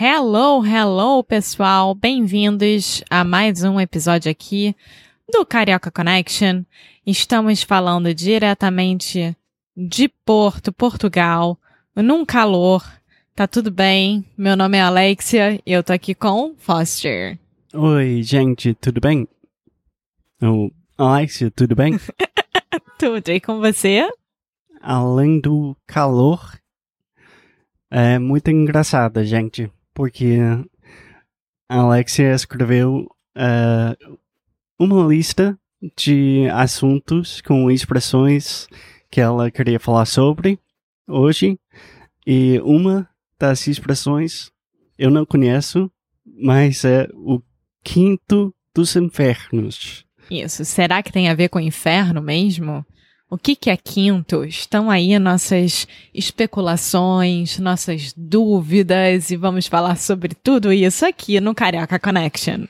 Hello, hello, pessoal! Bem-vindos a mais um episódio aqui do Carioca Connection. Estamos falando diretamente de Porto, Portugal, num calor. Tá tudo bem? Meu nome é Alexia e eu tô aqui com Foster. Oi, gente, tudo bem? Oh, Alexia, tudo bem? tudo e com você? Além do calor, é muito engraçada, gente, porque a Alexia escreveu uh, uma lista de assuntos com expressões que ela queria falar sobre hoje. E uma das expressões eu não conheço, mas é o quinto dos infernos. Isso. Será que tem a ver com o inferno mesmo? O que, que é quinto? Estão aí nossas especulações, nossas dúvidas e vamos falar sobre tudo isso aqui no Carioca Connection.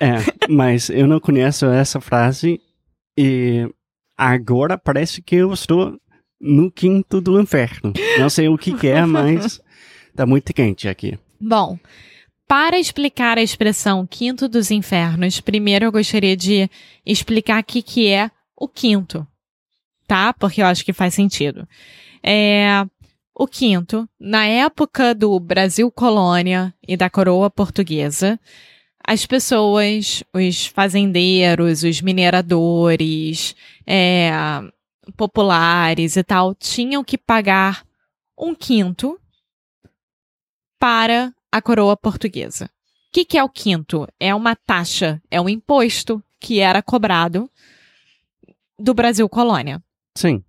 É, mas eu não conheço essa frase e agora parece que eu estou no quinto do inferno. Não sei o que, que é, mas tá muito quente aqui. Bom, para explicar a expressão quinto dos infernos, primeiro eu gostaria de explicar o que, que é o quinto, tá? Porque eu acho que faz sentido. É, o quinto, na época do Brasil colônia e da coroa portuguesa, as pessoas, os fazendeiros, os mineradores, é, populares e tal, tinham que pagar um quinto para a coroa portuguesa. O que, que é o quinto? É uma taxa, é um imposto que era cobrado do Brasil colônia. Sim.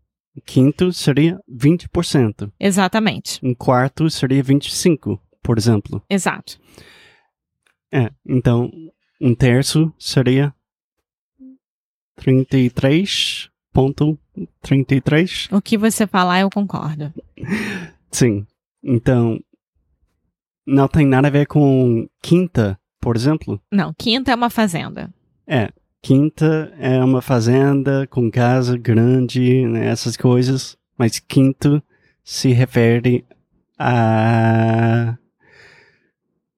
Quinto seria 20%. Exatamente. Um quarto seria 25%, por exemplo. Exato. É, então um terço seria 33.33. O que você falar, eu concordo. Sim. Então, não tem nada a ver com quinta, por exemplo? Não, quinta é uma fazenda. É, quinta é uma fazenda com casa grande, né, essas coisas. Mas quinto se refere a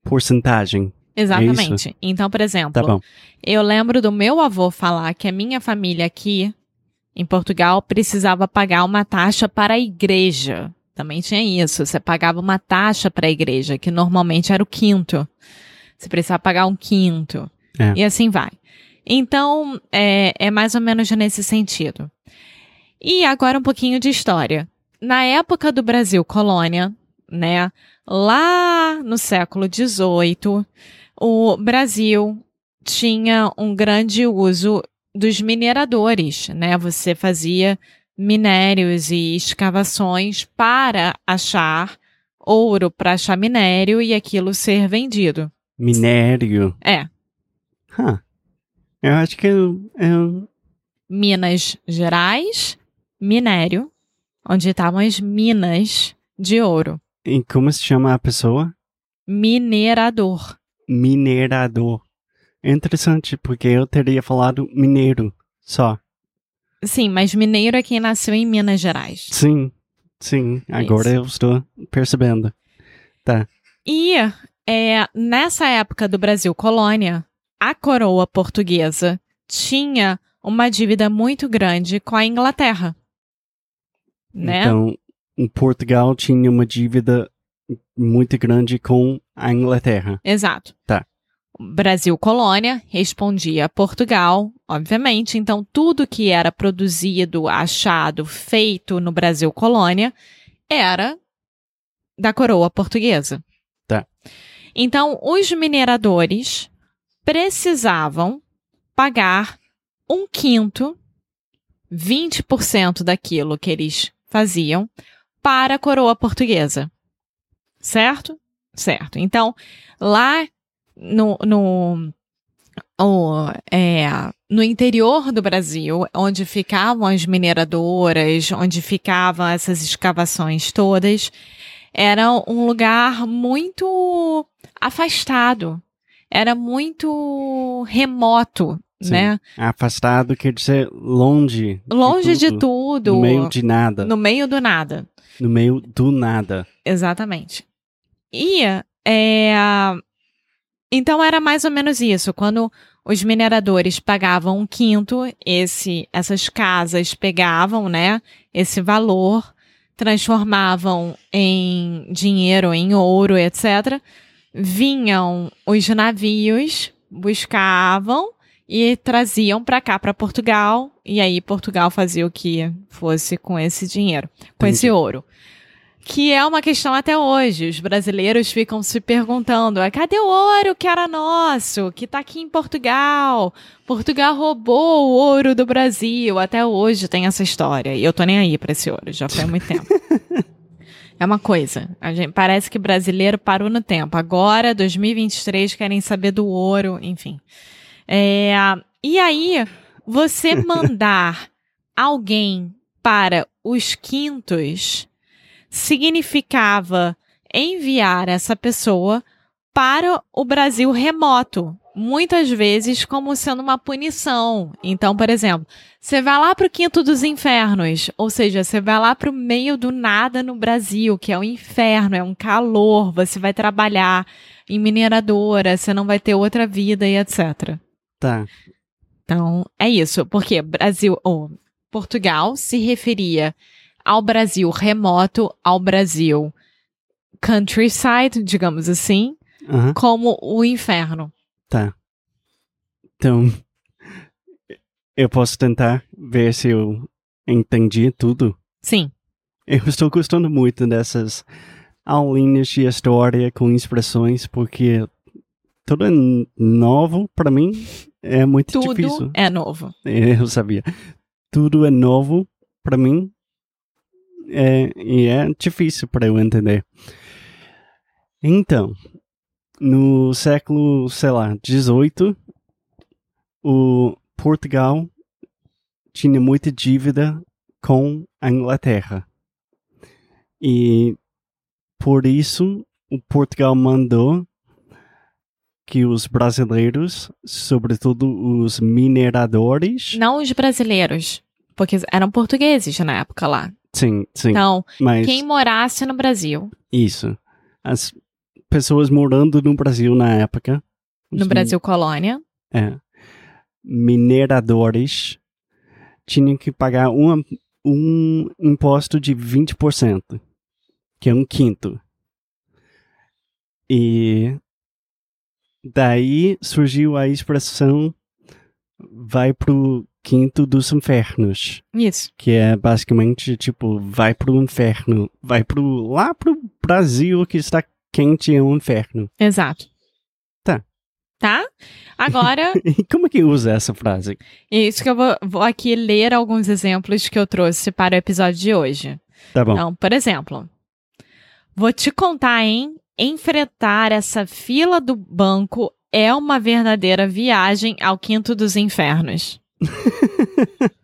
porcentagem Exatamente. É então, por exemplo, tá eu lembro do meu avô falar que a minha família aqui em Portugal precisava pagar uma taxa para a igreja. Também tinha isso. Você pagava uma taxa para a igreja, que normalmente era o quinto. Você precisava pagar um quinto. É. E assim vai. Então, é, é mais ou menos nesse sentido. E agora um pouquinho de história. Na época do Brasil colônia, né? Lá no século XVIII, o Brasil tinha um grande uso dos mineradores, né? Você fazia minérios e escavações para achar ouro, para achar minério e aquilo ser vendido. Minério? É. Huh. Eu acho que eu, eu... Minas Gerais, minério, onde estavam as minas de ouro. E como se chama a pessoa? Minerador. Minerador. Interessante, porque eu teria falado mineiro só. Sim, mas mineiro é quem nasceu em Minas Gerais. Sim, sim. Agora Isso. eu estou percebendo. Tá. E é, nessa época do Brasil colônia, a coroa portuguesa tinha uma dívida muito grande com a Inglaterra. Né? Então, Portugal tinha uma dívida muito grande com a Inglaterra. Exato. Tá. Brasil colônia respondia Portugal, obviamente. Então, tudo que era produzido, achado, feito no Brasil colônia era da coroa portuguesa. Tá. Então, os mineradores precisavam pagar um quinto, 20% daquilo que eles faziam, para a coroa portuguesa. Certo? Certo. Então, lá no, no, o, é, no interior do Brasil, onde ficavam as mineradoras, onde ficavam essas escavações todas, era um lugar muito afastado, era muito remoto, Sim. né? Afastado quer dizer longe. Longe de tudo, tudo. No meio de nada. No meio do nada. No meio do nada. Exatamente. E é, então era mais ou menos isso. Quando os mineradores pagavam um quinto, esse, essas casas pegavam, né, esse valor, transformavam em dinheiro, em ouro, etc. Vinham os navios, buscavam e traziam para cá, para Portugal, e aí Portugal fazia o que fosse com esse dinheiro, com Entendi. esse ouro. Que é uma questão até hoje. Os brasileiros ficam se perguntando: "Ah, cadê o ouro que era nosso, que tá aqui em Portugal? Portugal roubou o ouro do Brasil. Até hoje tem essa história. E eu tô nem aí pra esse ouro, já foi há muito tempo. É uma coisa. A gente, parece que brasileiro parou no tempo. Agora, 2023, querem saber do ouro, enfim. É, e aí, você mandar alguém para os quintos significava enviar essa pessoa para o Brasil remoto, muitas vezes como sendo uma punição. Então, por exemplo, você vai lá para o Quinto dos Infernos, ou seja, você vai lá para o meio do nada no Brasil, que é um inferno, é um calor, você vai trabalhar em mineradora, você não vai ter outra vida e etc. Tá. Então, é isso, porque Brasil ou Portugal se referia ao Brasil remoto, ao Brasil countryside, digamos assim, Aham. como o inferno. Tá. Então, eu posso tentar ver se eu entendi tudo. Sim, Eu estou gostando muito dessas aulinhas de história com expressões, porque tudo é novo para mim. É muito tudo difícil. é novo. Eu sabia. Tudo é novo para mim. É, e é difícil para eu entender. Então, no século, sei lá, 18, o Portugal tinha muita dívida com a Inglaterra. E por isso o Portugal mandou que os brasileiros, sobretudo os mineradores, Não os brasileiros, porque eram portugueses na época lá. sim, sim, Então, mas quem morasse no Brasil, isso, as pessoas morando no Brasil na época, no Brasil colônia, É. Mineradores tinham que pagar um, um imposto de 20%, que é um quinto. E daí surgiu a expressão vai pro quinto dos infernos, isso. que é basicamente tipo vai pro inferno, vai pro lá pro Brasil que está quente é um inferno. Exato. Tá. Tá? Agora, como é que usa essa frase? isso que eu vou, vou aqui ler alguns exemplos que eu trouxe para o episódio de hoje. Tá bom. Então, por exemplo, vou te contar, hein? Enfrentar essa fila do banco é uma verdadeira viagem ao quinto dos infernos.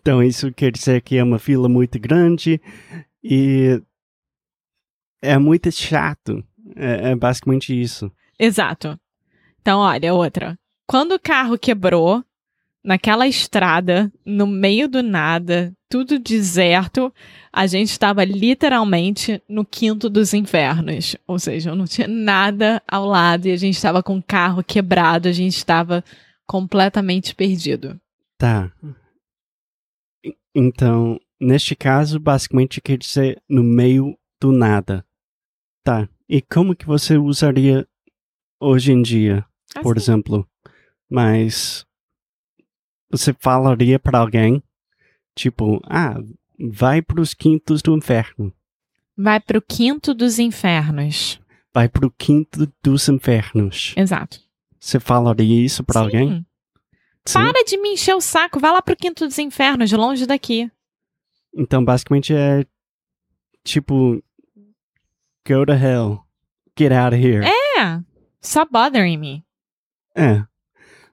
Então isso quer dizer que é uma fila muito grande e é muito chato. É, é basicamente isso. Exato. Então, olha, outra. Quando o carro quebrou, naquela estrada, no meio do nada, tudo deserto, a gente estava literalmente no quinto dos infernos. Ou seja, não tinha nada ao lado e a gente estava com o carro quebrado, a gente estava completamente perdido. Tá. Então, neste caso, basicamente quer dizer no meio do nada. Tá. E como que você usaria hoje em dia, por Assim. exemplo. Mas você falaria pra alguém, tipo, ah, vai pros quintos do inferno. Vai pro quinto dos infernos. Vai pro quinto dos infernos. Exato. Você falaria isso pra Sim. alguém? Sim. Para de me encher o saco. Vai lá pro quinto dos infernos, longe daqui. Então, basicamente é tipo, go to hell. Get out of here. É. Stop bothering me. É.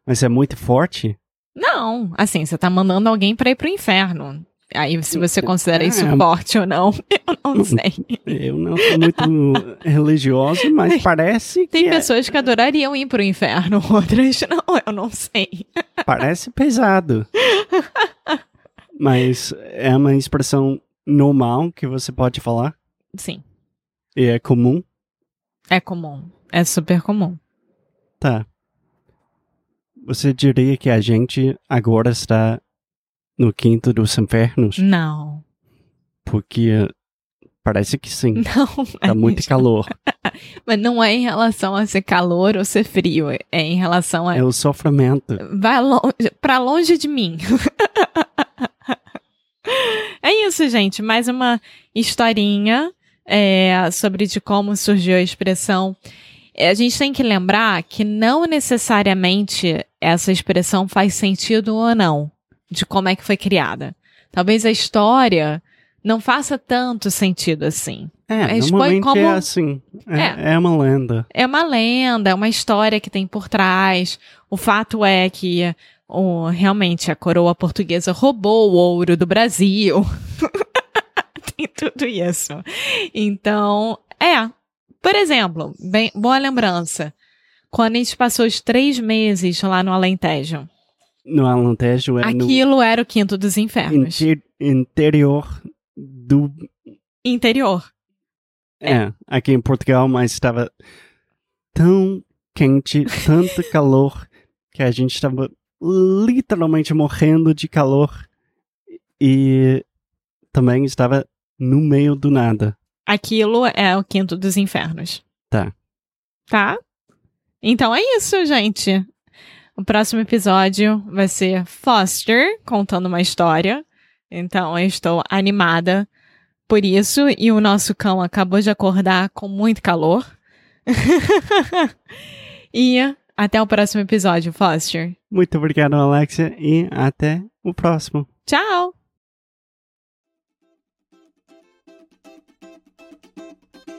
Mas é muito forte? Não, assim, você tá mandando alguém pra ir pro inferno. Aí, se você considera isso É. forte ou não, eu não sei. Eu não sou muito religioso, mas parece que Tem é- pessoas que adorariam ir pro inferno, outras não, eu não sei. parece pesado. mas é uma expressão normal que você pode falar? Sim, E é comum? é comum. É super comum. Tá. Você diria que a gente agora está no quinto dos infernos? Não, Porque parece que sim. não. Tá muito gente. calor. Mas não é em relação a ser calor ou ser frio. É em relação a. É o sofrimento. Vai longe, pra longe de mim. é isso, gente. Mais uma historinha é, sobre de como surgiu a expressão. É, A gente tem que lembrar que não necessariamente essa expressão faz sentido ou não de como é que foi criada. Talvez a história não faça tanto sentido assim. É, normalmente como- é assim. É, é uma lenda. É uma lenda, é uma história que tem por trás. O fato é que realmente a coroa portuguesa roubou o ouro do Brasil. tem tudo isso. Então, é. Por exemplo, bem, boa lembrança. Quando a gente passou os três meses lá no Alentejo, No Alentejo é no aquilo era o quinto dos infernos. inter- interior do. Interior. É, aqui em Portugal, mas estava tão quente, tanto calor, que a gente estava literalmente morrendo de calor e também estava no meio do nada. Aquilo é o quinto dos infernos. Tá. Tá? Então é isso, gente. O próximo episódio vai ser Foster contando uma história. Então eu estou animada por isso. E o nosso cão acabou de acordar com muito calor. e até o próximo episódio, Foster. Muito obrigado, Alexia, e até o próximo. Tchau!